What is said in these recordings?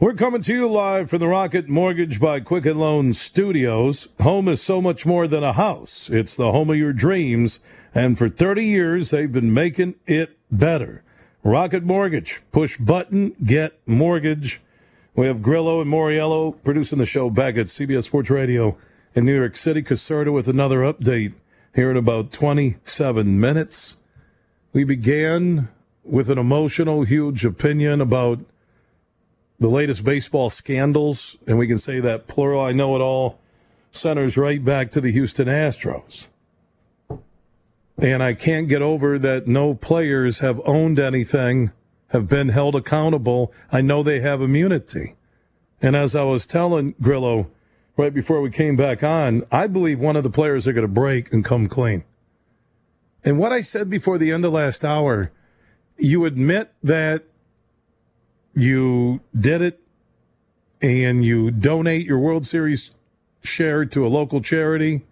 We're coming to you live from the Rocket Mortgage by Quicken Loan Studios. Home is so much more than a house. It's the home of your dreams. And for 30 years, they've been making it better. Rocket Mortgage. Push button, get mortgage. We have Grillo and Moriello producing the show back at CBS Sports Radio in New York City. Caserta with another update here in about 27 minutes. We began with an emotional, huge opinion about the latest baseball scandals, and we can say that plural, I know it all, centers right back to the Houston Astros. And I can't get over that no players have owned anything, have been held accountable. I know they have immunity. And as I was telling Grillo right before we came back on, I believe one of the players are going to break and come clean. And what I said before the end of last hour, you admit that you did it and you donate your World Series share to a local charity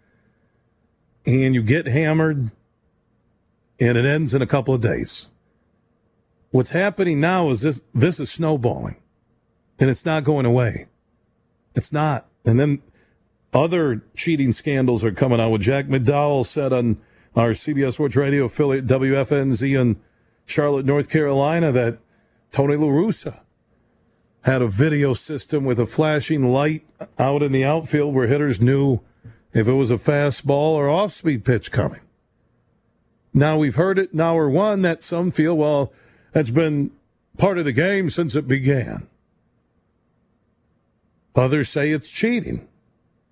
and you get hammered and it ends in a couple of days. What's happening now is this this is snowballing and it's not going away. It's not. And then other cheating scandals are coming out. What Jack McDowell said on our CBS Sports Radio affiliate WFNZ in Charlotte, North Carolina, that Tony La Russa had a video system with a flashing light out in the outfield where hitters knew if it was a fastball or off speed pitch coming. Now we've heard it in hour one that some feel, well, that's been part of the game since it began. Others say it's cheating.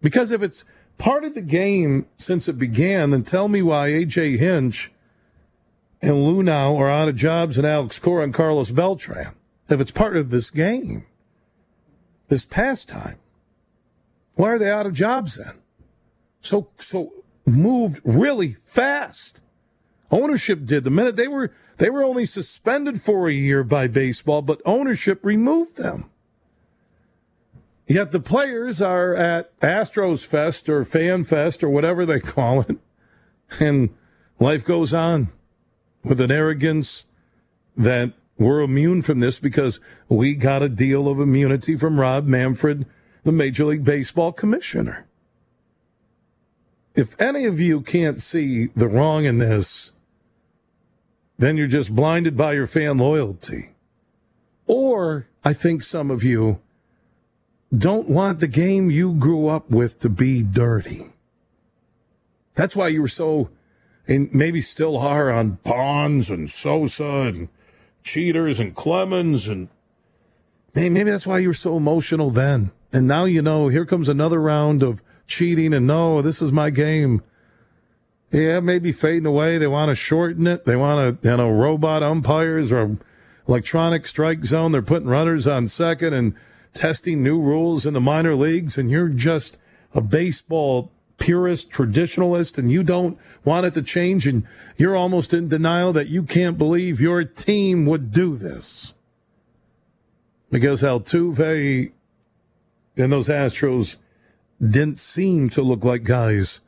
Because if it's part of the game since it began, then tell me why AJ Hinch and Luhnow are out of jobs and Alex Cora and Carlos Beltran. If it's part of this game, this pastime, why are they out of jobs then? So so moved really fast. Ownership did the minute they were they were only suspended for a year by baseball, but ownership removed them. Yet the players are at Astros Fest or Fan Fest or whatever they call it, and life goes on with an arrogance that we're immune from this because we got a deal of immunity from Rob Manfred, the Major League Baseball commissioner. If any of you can't see the wrong in this, then you're just blinded by your fan loyalty. Or I think some of you don't want the game you grew up with to be dirty. That's why you were so, and maybe still are on Bonds and Sosa and cheaters and Clemens and maybe that's why you were so emotional then. And now you know, here comes another round of cheating and no, this is my game. Yeah, maybe fading away. They want to shorten it. They want to, you know, robot umpires or electronic strike zone. They're putting runners on second and testing new rules in the minor leagues. And you're just a baseball purist, traditionalist, and you don't want it to change, and you're almost in denial that you can't believe your team would do this. Because Altuve and those Astros didn't seem to look like guys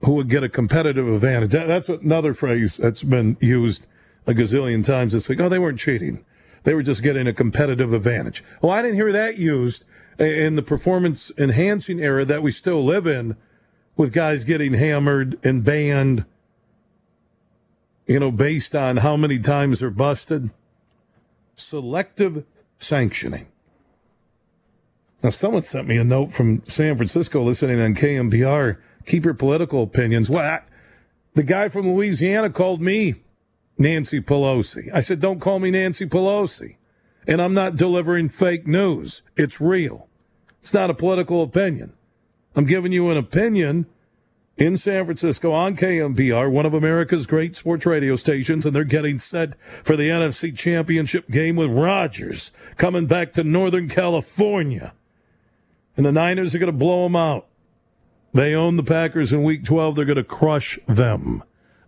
who would get a competitive advantage. That's another phrase that's been used a gazillion times this week. Oh, they weren't cheating. They were just getting a competitive advantage. Well, I didn't hear that used in the performance enhancing era that we still live in with guys getting hammered and banned, you know, based on how many times they're busted. Selective sanctioning. Now, someone sent me a note from San Francisco listening on KNBR. Keep your political opinions. Well, the guy from Louisiana called me Nancy Pelosi. I said, don't call me Nancy Pelosi. And I'm not delivering fake news. It's real. It's not a political opinion. I'm giving you an opinion in San Francisco on KNBR, one of America's great sports radio stations, and they're getting set for the NFC Championship game with Rodgers coming back to Northern California. And the Niners are going to blow them out. They own the Packers in week 12. They're going to crush them,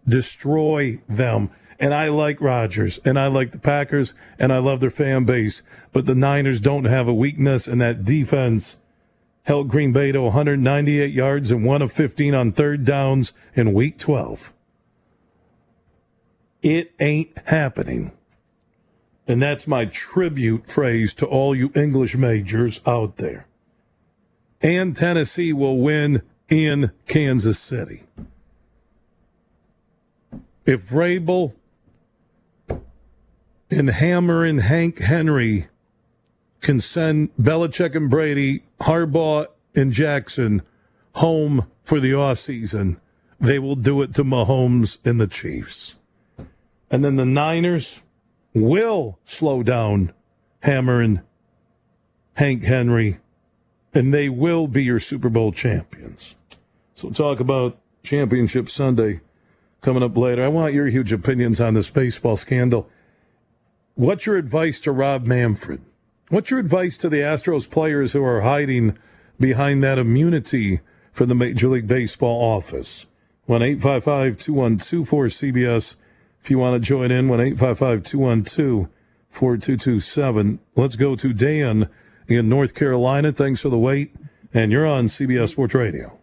destroy them. And I like Rodgers and I like the Packers and I love their fan base. But the Niners don't have a weakness in that defense. Held Green Bay to 198 yards and one of 15 on third downs in week 12. It ain't happening. And that's my tribute phrase to all you English majors out there. And Tennessee will win in Kansas City. If Vrabel and Hammer and Hank Henry can send Belichick and Brady, Harbaugh and Jackson home for the off season, they will do it to Mahomes and the Chiefs. And then the Niners will slow down Hammer and Hank Henry, and they will be your Super Bowl champions. So talk about Championship Sunday coming up later. I want your huge opinions on this baseball scandal. What's your advice to Rob Manfred? What's your advice to the Astros players who are hiding behind that immunity from the Major League Baseball office? 1 855 212 cbs If you want to join in, 1 855 212 4227. Let's go to Dan in North Carolina. Thanks for the wait. And you're on CBS Sports Radio.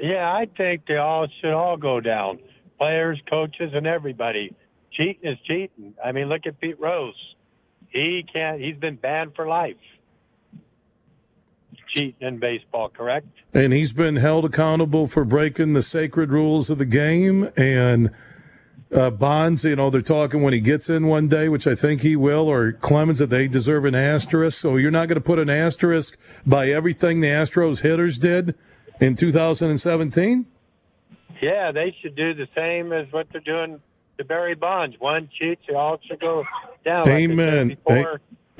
Yeah, I think they all should all go down. Players, coaches, and everybody. Cheating is cheating. I mean, look at Pete Rose. He can't. He's been banned for life. Cheating in baseball, correct? And he's been held accountable for breaking the sacred rules of the game. And uh, Bonds, you know, they're talking when he gets in one day, which I think he will, or Clemens that they deserve an asterisk. So you're not going to put an asterisk by everything the Astros hitters did in 2017? Yeah, they should do the same as what they're doing to Barry Bonds. One cheats, they all should go down. Amen. Like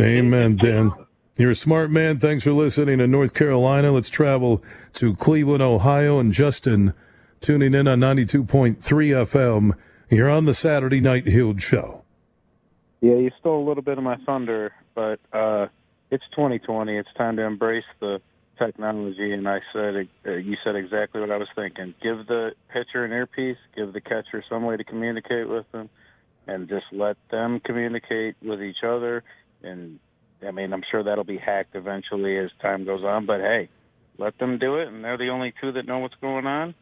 Amen, Dan. You're a smart man. Thanks for listening to North Carolina. Let's travel to Cleveland, Ohio, and Justin tuning in on 92.3 FM. You're on the Saturday Night Huge Show. Yeah, you stole a little bit of my thunder, but uh, it's 2020. It's time to embrace the technology, and I said uh, you said exactly what I was thinking. Give the pitcher an earpiece, give the catcher some way to communicate with them, and just let them communicate with each other. And I mean, I'm sure that'll be hacked eventually as time goes on. But hey, let them do it, and they're the only two that know what's going on.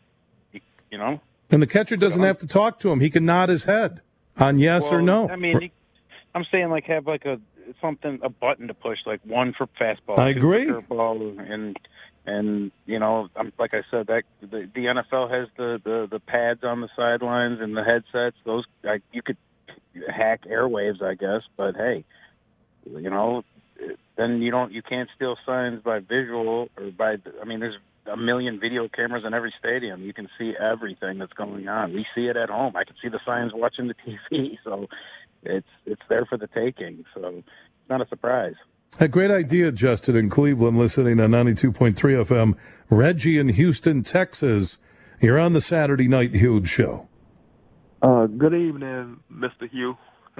You, you know. And the catcher doesn't have to talk to him; he can nod his head on yes well, or no. I mean, he, I'm saying like have like a something a button to push, like one for fastball, I agree. ball, and and you know, I'm, like I said, that the, the NFL has the, the the pads on the sidelines and the headsets. Those I, you could hack airwaves, I guess, but hey, you know, then you don't you can't steal signs by visual or by. I mean, there's a million video cameras in every stadium. You can see everything that's going on. We see it at home. I can see the signs watching the TV. So it's it's there for the taking. So it's not a surprise. A great idea, Justin, in Cleveland, listening on 92.3 FM. Reggie in Houston, Texas. You're on the Saturday Night Huge Show. Uh, good evening, Mr. Hugh.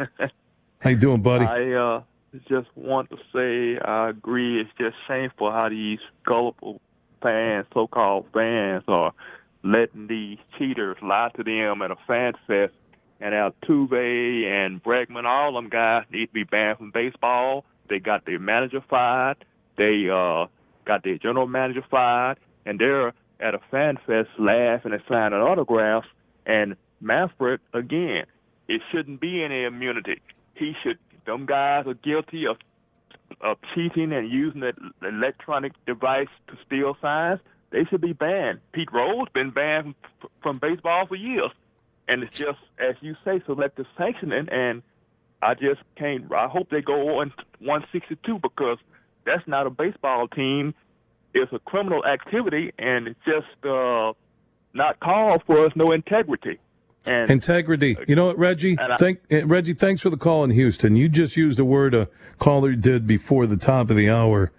how you doing, buddy? I uh, just want to say I agree. It's just shameful how these gullible fans, so-called fans, are letting these cheaters lie to them at a fan fest and Altuve and Bregman, all them guys need to be banned from baseball. They got their manager fired. They uh, got their general manager fired, and they're at a fan fest laughing and signing autographs. And Manfred, again, it shouldn't be any immunity. He should. Them guys are guilty of of cheating and using the electronic device to steal signs. They should be banned. Pete Rose been banned from, from baseball for years and it's just as you say, selective sanctioning. And I just can't. I hope they go on 162 because that's not a baseball team. It's a criminal activity, and it's just uh, not called for. Us, no integrity. And, integrity. You know what, Reggie? I, Thank, eh, Reggie, thanks for the call in Houston. You just used a word a caller did before the top of the hour.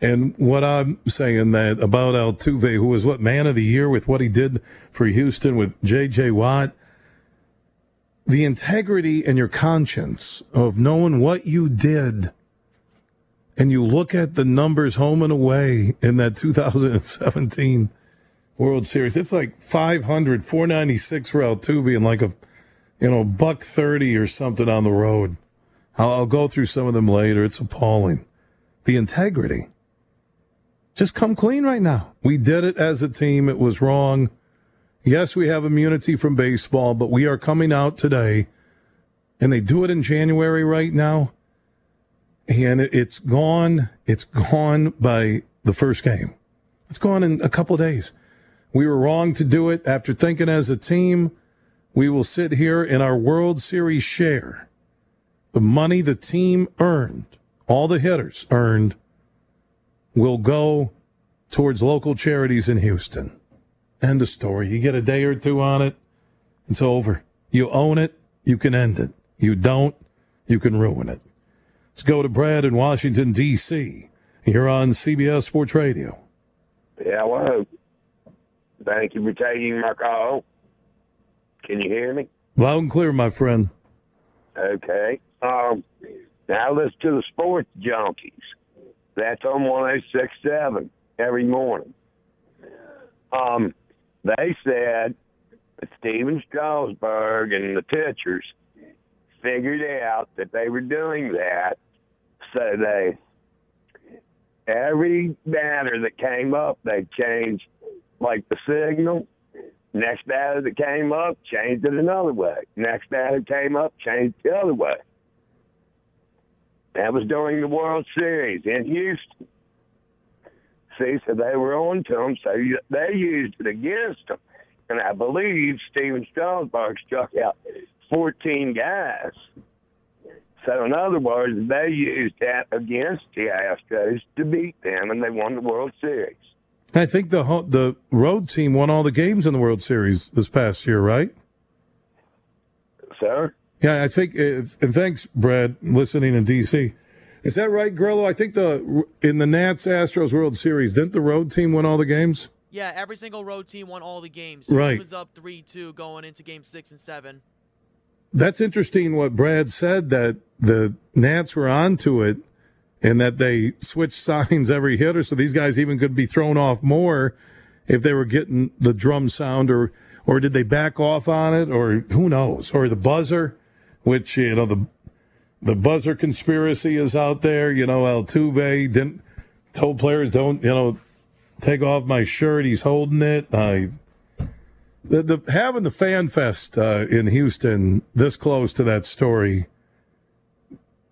And what I'm saying that about Altuve, who was what man of the year with what he did for Houston with J.J. Watt, the integrity and your conscience of knowing what you did and you look at the numbers home and away in that 2017 World Series, it's like 500, 496 for Altuve and like a, you know, buck 30 or something on the road. I'll, I'll go through some of them later. It's appalling. The integrity. Just come clean right now. We did it as a team. It was wrong. Yes, we have immunity from baseball, but we are coming out today, and they do it in January right now. and it's gone. It's gone by the first game. It's gone in a couple days. We were wrong to do it. After thinking as a team, we will sit here in our World Series share. The money the team earned, all the hitters earned, will go towards local charities in Houston. End of story. You get a day or two on it, it's over. You own it, you can end it. You don't, you can ruin it. Let's go to Brad in Washington, D.C. You're on CBS Sports Radio. Yeah, hello. Thank you for taking my call. Can you hear me? Loud and clear, my friend. Okay. Um, now listen to the sports junkies. That's on 1067 every morning. Um, they said that Stephen Strasburg and the pitchers figured out that they were doing that, so they every batter that came up, they changed like the signal. Next batter that came up, changed it another way. Next batter came up, changed the other way. That was during the World Series in Houston. See, so they were on to them, so they used it against them. And I believe Stephen Strasburg struck out 14 guys. So, in other words, they used that against the Astros to beat them, and they won the World Series. I think the the road team won all the games in the World Series this past year, right? Sir? Yeah, I think. Uh, and thanks, Brad, listening in D.C. Is that right, Grillo? I think the in the Nats Astros World Series, didn't the road team win all the games? Yeah, every single road team won all the games. right. It was up three two going into game six and seven. That's interesting. What Brad said that the Nats were onto it, and that they switched signs every hitter, so these guys even could be thrown off more if they were getting the drum sound, or or did they back off on it, or who knows, or the buzzer, which you know the the buzzer conspiracy is out there. You know, Altuve didn't told players don't you know take off my shirt. He's holding it. I the, the having the fan fest uh, in Houston this close to that story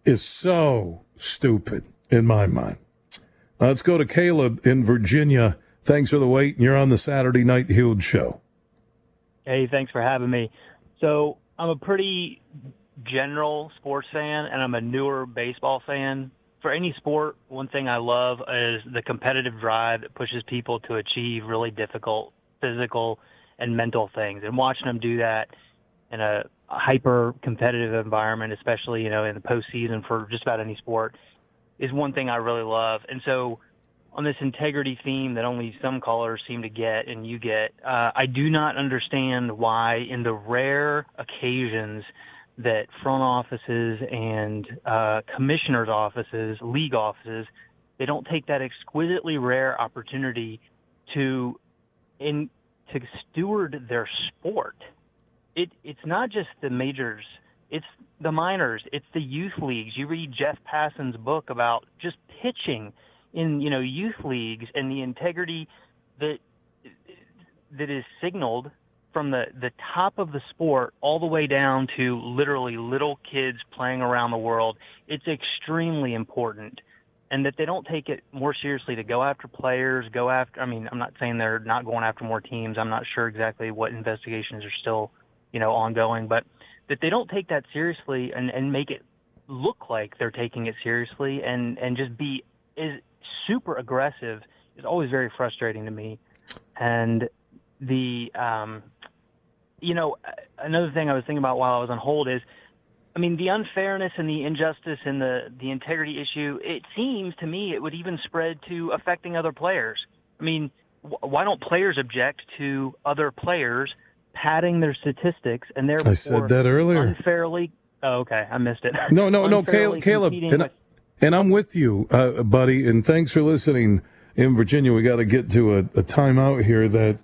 is so stupid in my mind. Let's go to Caleb in Virginia. Thanks for the wait. and You're on the Saturday Night Huge show. Hey, thanks for having me. So I'm a pretty general sports fan, and I'm a newer baseball fan. For any sport, one thing I love is the competitive drive that pushes people to achieve really difficult physical and mental things. And watching them do that in a hyper competitive environment, especially you know in the postseason for just about any sport, is one thing I really love. And so, on this integrity theme that only some callers seem to get and you get, uh, I do not understand why, in the rare occasions that front offices and uh, commissioners' offices, league offices, they don't take that exquisitely rare opportunity to in to steward their sport. It it's not just the majors, it's the minors, it's the youth leagues. You read Jeff Passan's book about just pitching in, you know, youth leagues and the integrity that that is signaled from the, the top of the sport all the way down to literally little kids playing around the world, it's extremely important. And that they don't take it more seriously to go after players, go after, I mean, I'm not saying they're not going after more teams. I'm not sure exactly what investigations are still, you know, ongoing, but that they don't take that seriously and, and make it look like they're taking it seriously and, and just be is super aggressive is always very frustrating to me. And the um, you know, another thing I was thinking about while I was on hold is, I mean, the unfairness and the injustice and the the integrity issue. It seems to me it would even spread to affecting other players. I mean, wh- why don't players object to other players padding their statistics and therefore I said that earlier. unfairly? Oh, okay, I missed it. No, no, no, Caleb, Caleb and, with- and I'm with you, uh, buddy. And thanks for listening. In Virginia, we got to get to a, a timeout here. That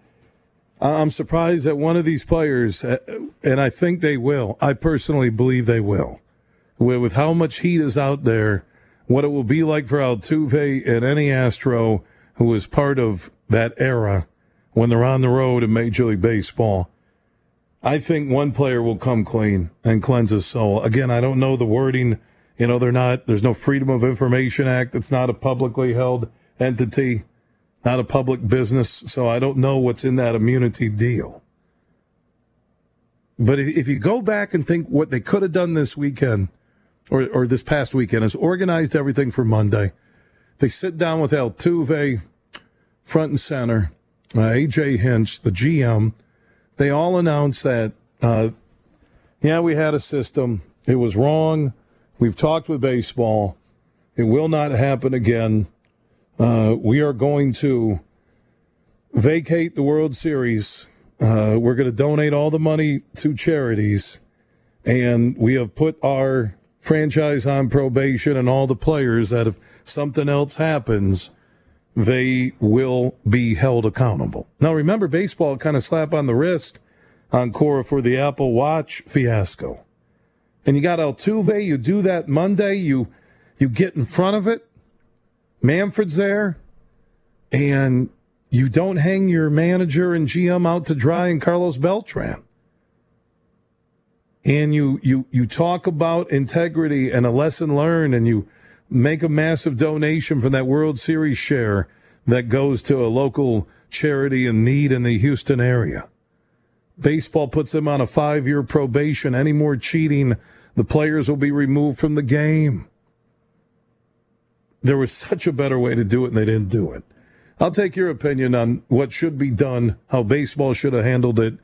I'm surprised that one of these players, uh, and I think they will. I personally believe they will. With, with how much heat is out there, what it will be like for Altuve and any Astro who was part of that era when they're on the road in Major League Baseball. I think one player will come clean and cleanse his soul. Again, I don't know the wording You know, they're not, there's no Freedom of Information Act. It's not a publicly held entity, not a public business. So I don't know what's in that immunity deal. But if you go back and think what they could have done this weekend or, or this past weekend is organized everything for Monday. They sit down with Altuve front and center, uh, AJ Hinch, the GM. They all announce that, uh, yeah, we had a system. It was wrong. We've talked with baseball. It will not happen again. Uh, we are going to vacate the World Series. Uh, we're going to donate all the money to charities. And we have put our franchise on probation and all the players that if something else happens, they will be held accountable. Now, remember, baseball kind of slap on the wrist on Cora for the Apple Watch fiasco. And you got Altuve, you do that Monday, you you get in front of it. Manfred's there, and you don't hang your manager and GM out to dry and Carlos Beltran. And you you you talk about integrity and a lesson learned, and you make a massive donation from that World Series share that goes to a local charity in need in the Houston area. Baseball puts him on a five year probation. Any more cheating, the players will be removed from the game. There was such a better way to do it, and they didn't do it. I'll take your opinion on what should be done, how baseball should have handled it,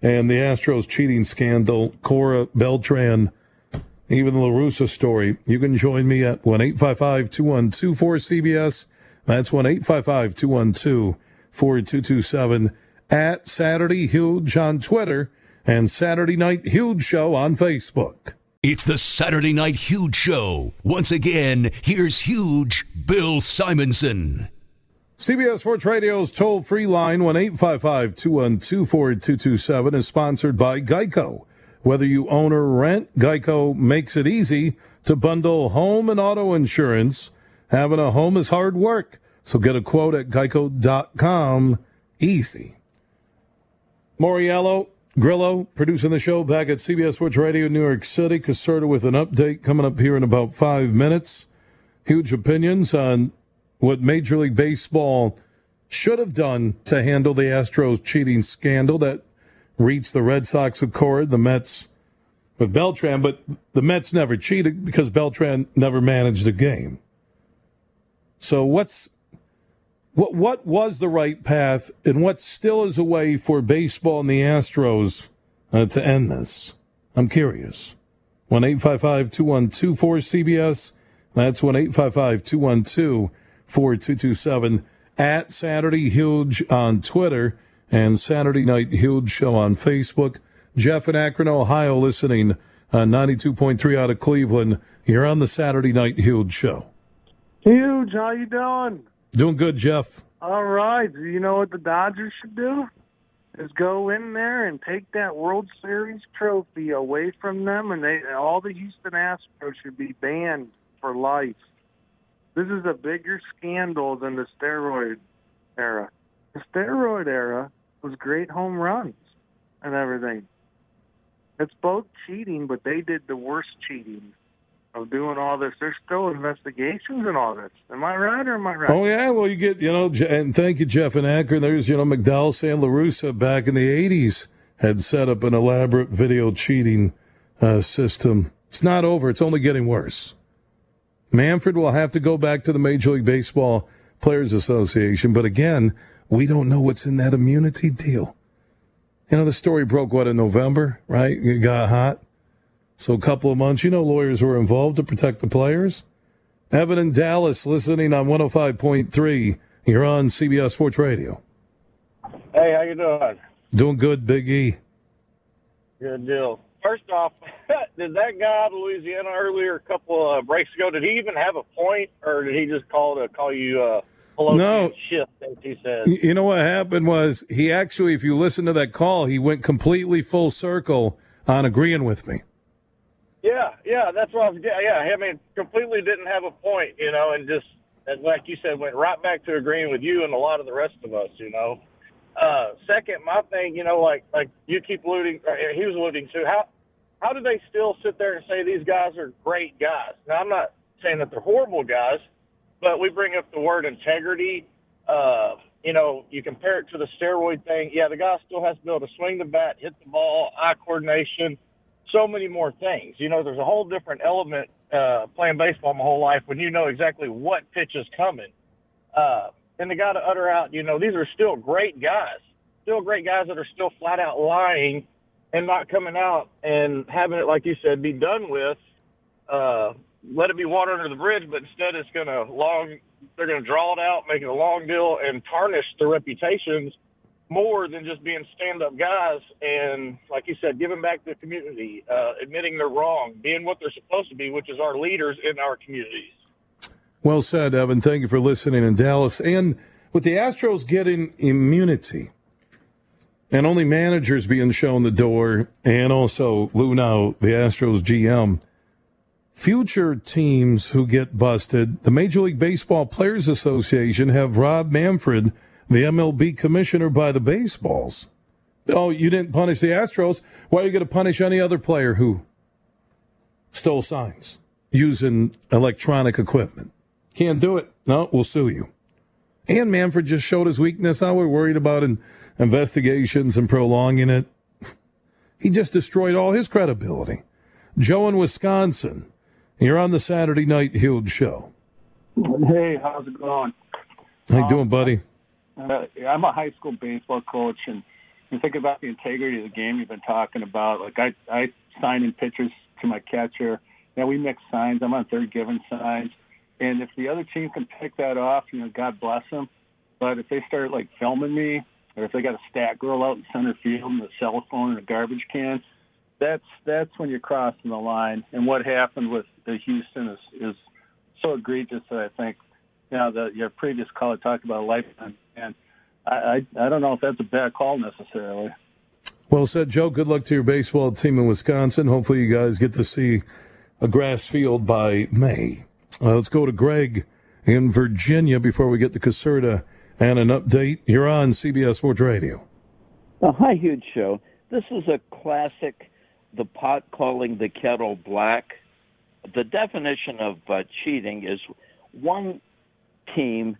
and the Astros cheating scandal, Cora Beltran, even the La Russa story. You can join me at 1 855 212 cbs That's 1 855 212 4227 at Saturday Huge on Twitter and Saturday Night Huge Show on Facebook. It's the Saturday Night Huge Show. Once again, here's Huge Bill Simonson. CBS Sports Radio's toll free line, 1 855 212 4227, is sponsored by Geico. Whether you own or rent, Geico makes it easy to bundle home and auto insurance. Having a home is hard work, so get a quote at geico.com. Easy. Moriello, Grillo, producing the show back at CBS Sports Radio, New York City. Caserta with an update coming up here in about five minutes. Huge opinions on what Major League Baseball should have done to handle the Astros cheating scandal that reached the Red Sox accord, the Mets with Beltran, but the Mets never cheated because Beltran never managed a game. So what's what what was the right path and what still is a way for baseball and the Astros uh, to end this? I'm curious. 1 855 212 cbs That's 1 855 212 4227 at Saturday Huge on Twitter and Saturday Night Huge Show on Facebook. Jeff in Akron, Ohio, listening on 92.3 out of Cleveland. You're on the Saturday Night Huge Show. Huge, how you doing? Doing good, Jeff. All right. You know what the Dodgers should do? Is go in there and take that World Series trophy away from them, and they all the Houston Astros should be banned for life. This is a bigger scandal than the steroid era. The steroid era was great home runs and everything. It's both cheating, but they did the worst cheating of doing all this. There's still investigations and all this. Am I right or am I right? Oh yeah, well you get you know, and thank you, Jeff and Akron. There's you know McDowell saying La Russa back in the '80s had set up an elaborate video cheating uh, system. It's not over. It's only getting worse. Manfred will have to go back to the Major League Baseball Players Association, but again, we don't know what's in that immunity deal. You know, the story broke what in November, right? It got hot. So a couple of months, you know, lawyers were involved to protect the players. Evan in Dallas listening on 105.3. You're on CBS Sports Radio. Hey, how you doing? Doing good, Big E. Good deal. First off, did that guy out of Louisiana earlier, a couple of breaks ago, did he even have a point, or did he just call to call you uh, hello no. shit? As he said. You know what happened was he actually, if you listen to that call, he went completely full circle on agreeing with me. Yeah, yeah, that's what I was. getting. Yeah, I mean, completely didn't have a point, you know, and just like you said, went right back to agreeing with you and a lot of the rest of us, you know. Uh, second, my thing, you know, like like you keep alluding, he was alluding to how how do they still sit there and say these guys are great guys? Now, I'm not saying that they're horrible guys, but we bring up the word integrity. Uh, you know, you compare it to the steroid thing. Yeah, the guy still has to be able to swing the bat, hit the ball, eye coordination, so many more things. You know, there's a whole different element uh, playing baseball my whole life when you know exactly what pitch is coming. Uh, and the guy to utter out, you know, these are still great guys, still great guys that are still flat out lying and not coming out and having it, like you said, be done with. Uh, let it be water under the bridge, but instead it's going to long, they're going to draw it out, make it a long deal, and tarnish their reputations more than just being stand-up guys and, like you said, giving back to the community, uh, admitting they're wrong, being what they're supposed to be, which is our leaders in our communities. Well said, Evan. Thank you for listening in Dallas. And with the Astros getting immunity and only managers being shown the door, and also Luhnow, the Astros GM, future teams who get busted, the Major League Baseball Players Association have Rob Manfred, the MLB commissioner by the baseballs. Oh, you didn't punish the Astros. Why are you going to punish any other player who stole signs using electronic equipment? Can't do it. No, we'll sue you. And Manfred just showed his weakness. Now we're worried about in, investigations and prolonging it. He just destroyed all his credibility. Joe in Wisconsin, you're on the Saturday Night Huge Show. Hey, how's it going? How you doing, buddy? Uh, I'm a high school baseball coach, and you think about the integrity of the game you've been talking about. Like I, I sign in pitchers to my catcher. Yeah, we mix signs. I'm on third giving signs, and if the other team can pick that off, you know, God bless them. But if they start like filming me, or if they got a stat girl out in center field and a cell phone and a garbage can, that's that's when you're crossing the line. And what happened with the Houston is is so egregious that I think, you know, the your previous caller talked about a lifetime, and I, I I don't know if that's a bad call necessarily. Well said, Joe. Good luck to your baseball team in Wisconsin. Hopefully, you guys get to see a grass field by May. Uh, let's go to Greg in Virginia before we get to Caserta and an update. You're on CBS Sports Radio. Uh, hi, huge show. This is a classic the pot calling the kettle black. The definition of uh, cheating is one team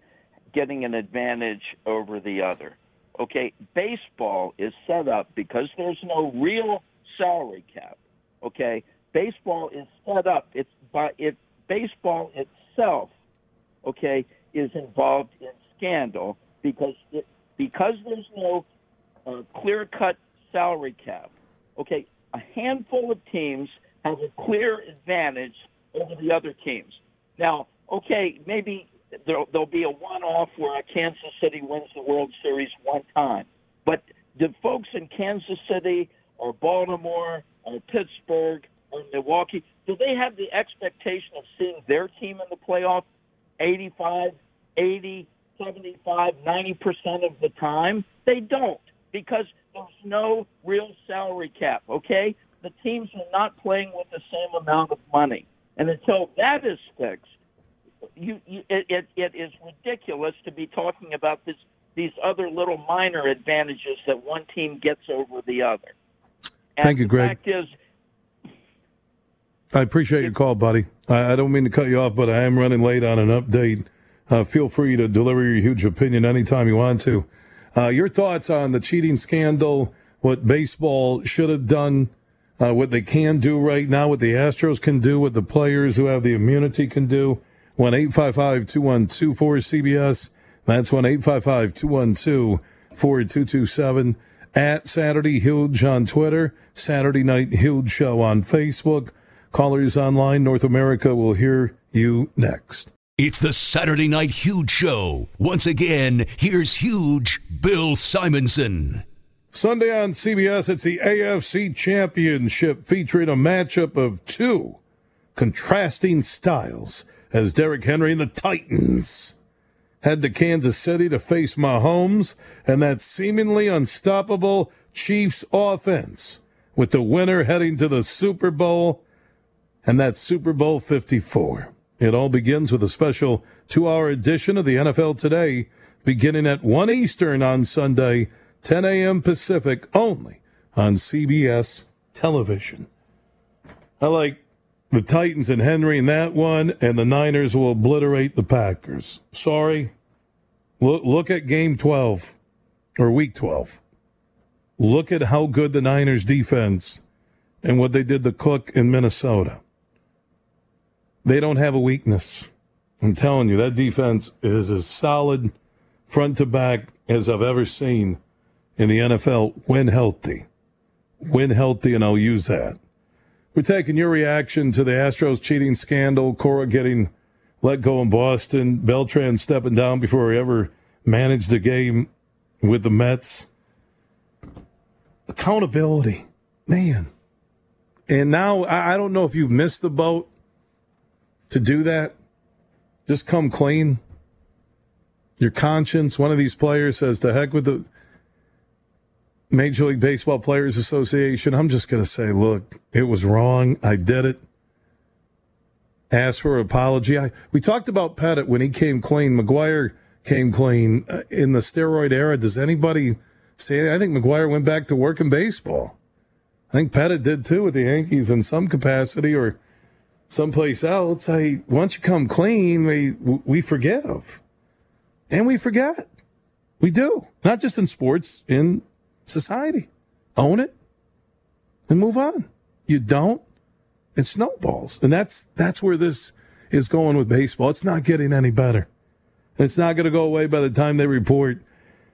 getting an advantage over the other. Okay, baseball is set up because there's no real salary cap. Okay, baseball is set up. It's by it. Baseball itself, okay, is involved in scandal because it, because there's no uh, clear cut salary cap. Okay, a handful of teams have a clear advantage over the other teams. Now, okay, maybe there'll, there'll be a one-off where a Kansas City wins the World Series one time, but the folks in Kansas City or Baltimore or Pittsburgh or Milwaukee, do they have the expectation of seeing their team in the playoff 85, 80, 75, 90% of the time? They don't because there's no real salary cap, okay? The teams are not playing with the same amount of money. And until that is fixed, you, you it, it, is ridiculous to be talking about this these other little minor advantages that one team gets over the other. And Thank you, the Greg. fact is, I appreciate your call, buddy. I, I don't mean to cut you off, but I am running late on an update. Uh, feel free to deliver your huge opinion anytime you want to. Uh, your thoughts on the cheating scandal, what baseball should have done, uh, what they can do right now, what the Astros can do, what the players who have the immunity can do. 1 855 212 cbs That's 1 855 212 4227. At Saturday Huge on Twitter, Saturday Night Huge Show on Facebook. Callers online, North America will hear you next. It's the Saturday Night Huge Show. Once again, here's Huge Bill Simonson. Sunday on CBS, it's the AFC Championship featuring a matchup of two contrasting styles as Derrick Henry and the Titans head to Kansas City to face Mahomes and that seemingly unstoppable Chiefs offense, with the winner heading to the Super Bowl and that Super Bowl 54. It all begins with a special two hour edition of the NFL Today, beginning at 1 Eastern on Sunday, 10 a.m. Pacific, only on CBS television. I like the Titans and Henry in that one, and the Niners will obliterate the Packers. Sorry. Look, look at game 12 or week 12. Look at how good the Niners defense and what they did to Cook in Minnesota. They don't have a weakness. I'm telling you, that defense is as solid front to back as I've ever seen in the NFL when healthy. When healthy, and I'll use that. We're taking your reaction to the Astros cheating scandal, Cora getting let go in Boston, Beltran stepping down before he ever managed a game with the Mets. Accountability, man. And now I don't know if you've missed the boat to do that. Just come clean. Your conscience, one of these players says, to heck with the Major League Baseball Players Association. I'm just going to say, look, it was wrong. I did it. Ask for an apology. I, we talked about Pettitte when he came clean. McGwire came clean uh, in the steroid era. Does anybody say? I think McGwire went back to work in baseball. I think Pettitte did too with the Yankees in some capacity or someplace else. I once you come clean, we we forgive, and we forget. We do not just in sports, in society. Own it and move on. You don't, it snowballs, and that's that's where this is going with baseball. It's not getting any better. It's not going to go away by the time they report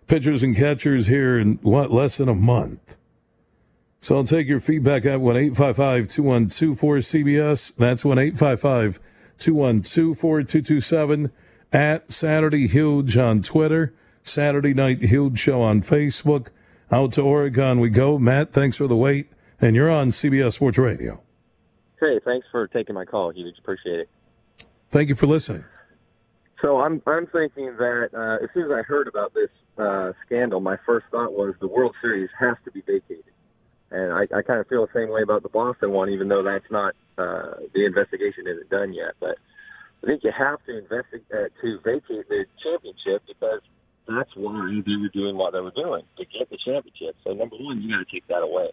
pitchers and catchers here in what less than a month. So I'll take your feedback at 1 855 212 cbs That's 1 855 212 4227 at Saturday Huge on Twitter, Saturday Night Huge Show on Facebook. Out to Oregon we go. Matt, thanks for the wait. And you're on CBS Sports Radio. Hey, thanks for taking my call, Huge. Appreciate it. Thank you for listening. So I'm I'm thinking that uh, as soon as I heard about this uh, scandal, my first thought was the World Series has to be vacated, and I, I kind of feel the same way about the Boston one, even though that's not uh, the investigation isn't done yet. But I think you have to investigate uh, to vacate the championship because that's why they were doing what they were doing to get the championship. So number one, you got to take that away.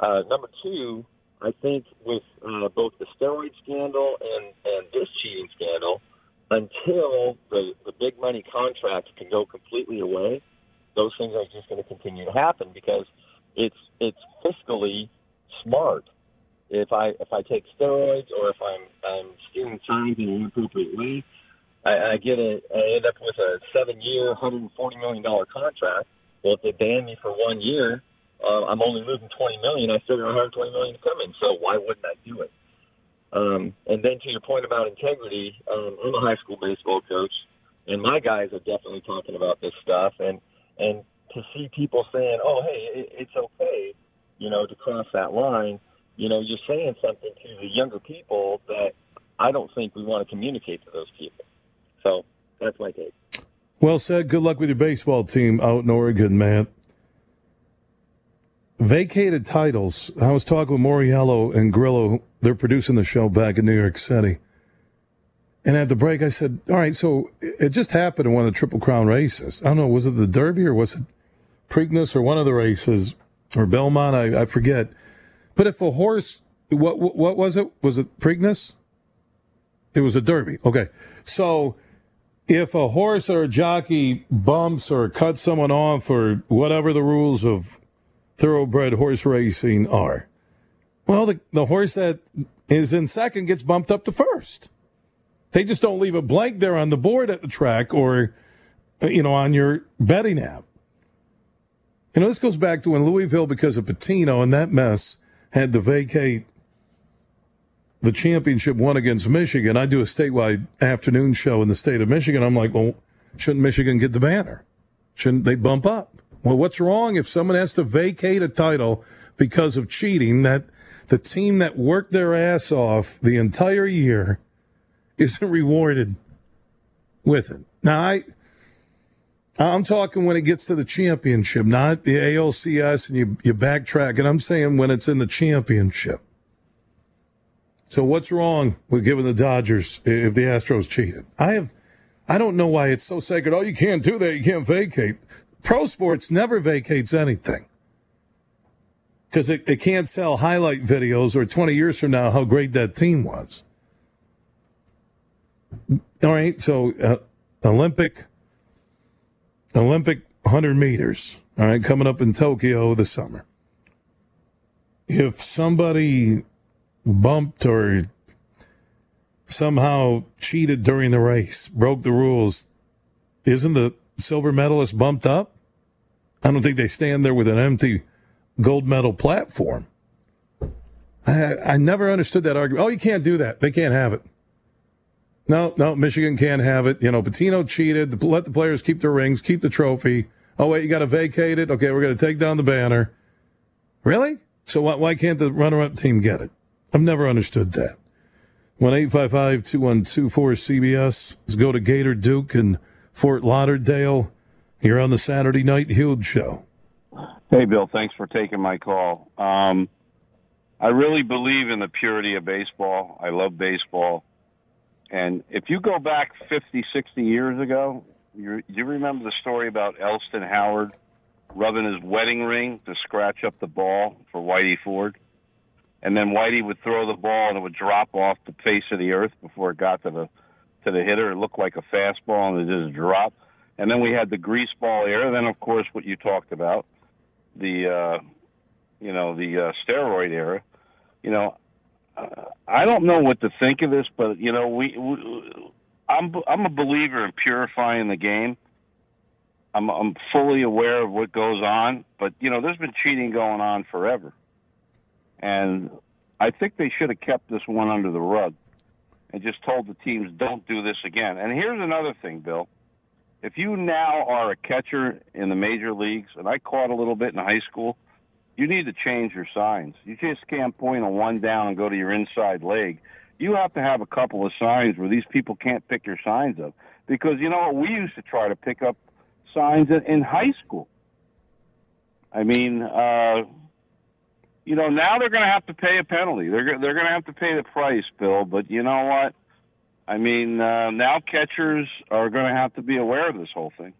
Uh, number two, I think with uh, both the steroid scandal and and this cheating scandal, until the the big money contracts can go completely away, those things are just going to continue to happen because it's it's fiscally smart. If I if I take steroids or if I'm I'm stealing signs in an inappropriate way, I, I get a, I end up with a seven-year, $140 million contract. Well, if they ban me for one year, uh, I'm only losing 20 million. I still got 120 million in. So why wouldn't I do it? Um, and then to your point about integrity, um, I'm a high school baseball coach, and my guys are definitely talking about this stuff. And and to see people saying, "Oh, hey, it, it's okay," you know, to cross that line, you know, you're saying something to the younger people that I don't think we want to communicate to those people. That's my take. Well said. Good luck with your baseball team out in Oregon, man. Vacated titles. I was talking with Moriello and Grillo. They're producing the show back in New York City. And at the break, I said, All right, so it just happened in one of the Triple Crown races. I don't know, was it the Derby or was it Preakness or one of the races or Belmont? I, I forget. But if a horse, what, what was it? Was it Preakness? It was a Derby. Okay. So if a horse or a jockey bumps or cuts someone off or whatever the rules of thoroughbred horse racing are, well, the, the horse that is in second gets bumped up to first. They just don't leave a blank there on the board at the track or, you know, on your betting app. You know, this goes back to when Louisville, because of Pitino and that mess, had to vacate the championship won against Michigan. I do a statewide afternoon show in the state of Michigan. I'm like, well, shouldn't Michigan get the banner? Shouldn't they bump up? Well, what's wrong if someone has to vacate a title because of cheating? That the team that worked their ass off the entire year isn't rewarded with it. Now, I. I'm talking when it gets to the championship, not the ALCS, and you, you backtrack. And I'm saying when it's in the championship. So what's wrong with giving the Dodgers if the Astros cheated? I have, I don't know why it's so sacred. Oh, you can't do that. You can't vacate. Pro sports never vacates anything. because it, it can't sell highlight videos or 20 years from now how great that team was. All right, so uh, Olympic, Olympic 100 meters, all right, coming up in Tokyo this summer. If somebody bumped or somehow cheated during the race, broke the rules, isn't the silver medalist bumped up? I don't think they stand there with an empty gold medal platform. I, I never understood that argument. Oh, you can't do that. They can't have it. No, no, Michigan can't have it. You know, Pitino cheated. Let the players keep their rings, keep the trophy. Oh, wait, you got to vacate it? Okay, we're going to take down the banner. Really? So why, why can't the runner up team get it? I've never understood that. 1 855 212 cbs Let's go to Gator Duke and Fort Lauderdale. You're on the Saturday Night Huge Show. Hey, Bill, thanks for taking my call. Um, I really believe in the purity of baseball. I love baseball. And if you go back 50, 60 years ago, you, you remember the story about Elston Howard rubbing his wedding ring to scratch up the ball for Whitey Ford? And then Whitey would throw the ball and it would drop off the face of the earth before it got to the to the hitter. It looked like a fastball and it just dropped. And then we had the grease ball era. Then, of course, what you talked about, the uh, you know the uh, steroid era. You know, uh, I don't know what to think of this, but you know, we, we I'm I'm a believer in purifying the game. I'm I'm fully aware of what goes on, but you know, there's been cheating going on forever, and I think they should have kept this one under the rug and just told the teams don't do this again. And here's another thing, Bill. If you now are a catcher in the major leagues, and I caught a little bit in high school, you need to change your signs. You just can't point a one down and go to your inside leg. You have to have a couple of signs where these people can't pick your signs up. Because you know what? We used to try to pick up signs in, in high school. I mean, uh, you know, now they're going to have to pay a penalty. They're they're going to have to pay the price, Bill. But you know what? I mean, uh, now catchers are going to have to be aware of this whole thing.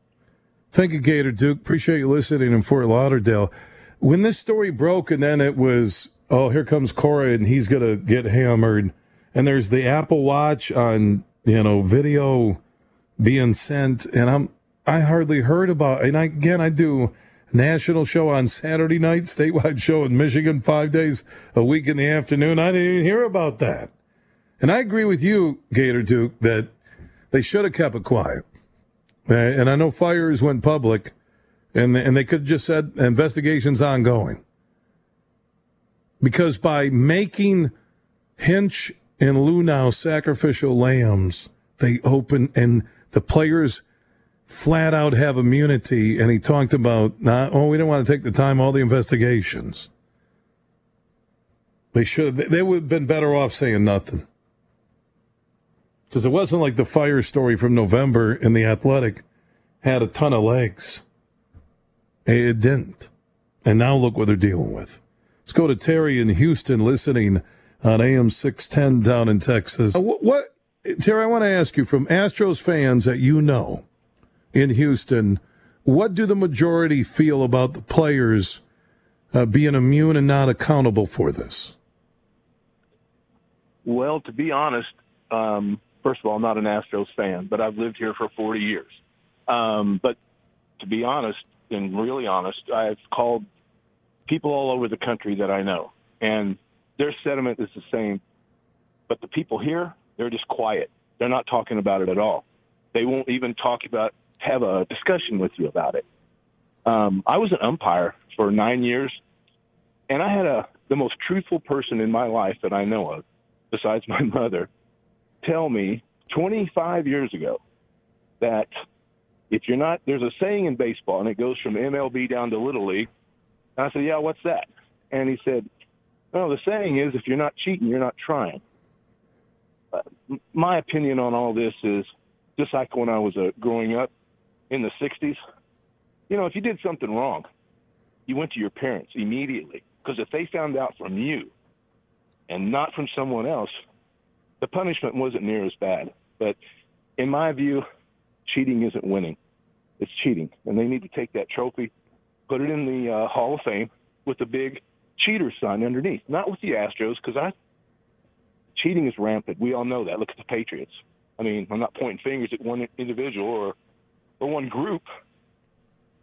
Thank you, Gator Duke. Appreciate you listening in Fort Lauderdale. When this story broke, and then it was, oh, here comes Cora, and he's going to get hammered. And there's the Apple Watch on, you know, video being sent, and I'm I hardly heard about. And I, again, I do national show on Saturday night, statewide show in Michigan, five days a week in the afternoon. I didn't even hear about that. And I agree with you, Gator Duke, that they should have kept it quiet. Uh, and I know Fiers went public, and and they could have just said investigations ongoing. Because by making Hinch and Luhnow sacrificial lambs, they open and the players flat out have immunity. And he talked about, not, oh, we don't want to take the time, all the investigations. They should. They would have been better off saying nothing. Because it wasn't like the Fiers story from November in the Athletic had a ton of legs. It didn't. And now look what they're dealing with. Let's go to Terry in Houston listening on AM 610 down in Texas. Uh, what, what, Terry, I want to ask you from Astros fans that you know in Houston, what do the majority feel about the players uh, being immune and not accountable for this? Well, to be honest, um, first of all, I'm not an Astros fan, but I've lived here for 40 years. Um, but to be honest, and really honest, I've called people all over the country that I know, and their sentiment is the same. But the people here, they're just quiet. They're not talking about it at all. They won't even talk about, have a discussion with you about it. Um, I was an umpire for nine years, and I had a the most truthful person in my life that I know of, besides my mother, tell me 25 years ago that if you're not, there's a saying in baseball, and it goes from MLB down to Little League. And I said, Yeah, what's that? And he said, No, the saying is if you're not cheating, you're not trying. Uh, my opinion on all this is just like when I was uh, growing up in the 60s, you know, if you did something wrong, you went to your parents immediately. Because if they found out from you and not from someone else, the punishment wasn't near as bad. But in my view, cheating isn't winning. It's cheating. And they need to take that trophy, put it in the uh, Hall of Fame with the big cheater sign underneath, not with the Astros, because I cheating is rampant. We all know that. Look at the Patriots. I mean, I'm not pointing fingers at one individual or or one group,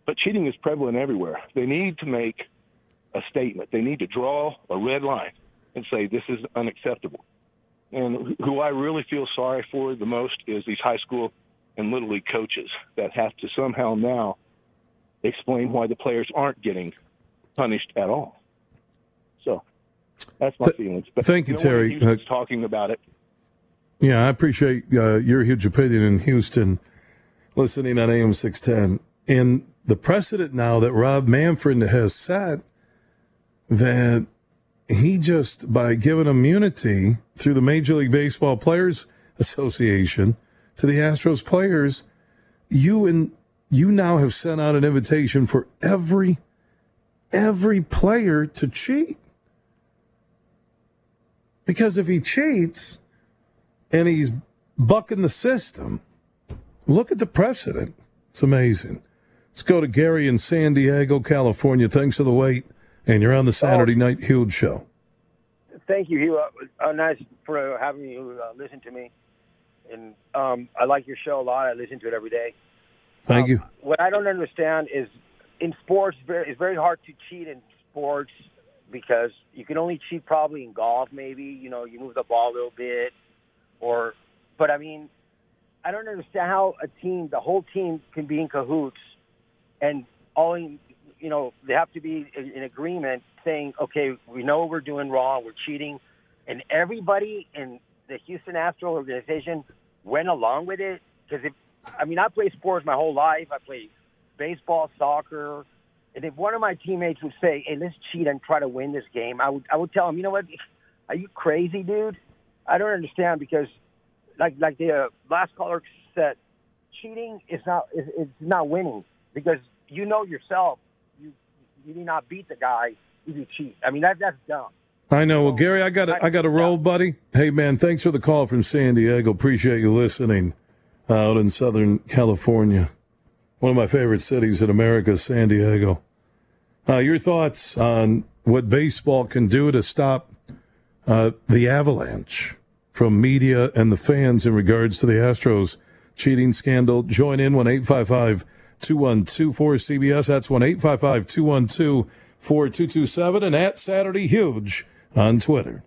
but cheating is prevalent everywhere. They need to make a statement. They need to draw a red line and say this is unacceptable. And who I really feel sorry for the most is these high school and little league coaches that have to somehow now explain why the players aren't getting punished at all. So that's my Th- feelings. But thank you, no Terry. Uh, talking about it. Yeah, I appreciate uh, your huge opinion in Houston, listening on AM 610. And the precedent now that Rob Manfred has set that he just, by giving immunity through the Major League Baseball Players Association to the Astros players, you and you now have sent out an invitation for every every player to cheat. Because if he cheats, and he's bucking the system. Look at the precedent. It's amazing. Let's go to Gary in San Diego, California. Thanks for the wait. And you're on the Saturday Night Huge Show. Thank you, Hugh. Uh, uh, nice for having you uh, listen to me. And um, I like your show a lot. I listen to it every day. Thank you. What I don't understand is in sports, very, it's very hard to cheat in sports because you can only cheat probably in golf. Maybe you know you move the ball a little bit, or but I mean, I don't understand how a team, the whole team, can be in cahoots, and all you know they have to be in, agreement, saying, okay, we know we're doing wrong, we're cheating, and everybody in the Houston Astro organization went along with it because if I mean I play sports my whole life, I play baseball, soccer. And if one of my teammates would say, "Hey, let's cheat and try to win this game," I would I would tell him, "You know what? Are you crazy, dude? I don't understand because, like like the uh, last caller said, cheating is not is, is not winning because you know yourself you you do not beat the guy if you cheat. I mean that that's dumb. I know. Well, Gary, I got I got a roll, buddy. Hey, man, thanks for the call from San Diego. Appreciate you listening out in Southern California. One of my favorite cities in America, San Diego. Uh, your thoughts on what baseball can do to stop uh, the avalanche from media and the fans in regards to the Astros cheating scandal? Join in 1 855 212 cbs That's 1 855 212 4227 and at Saturday Huge on Twitter.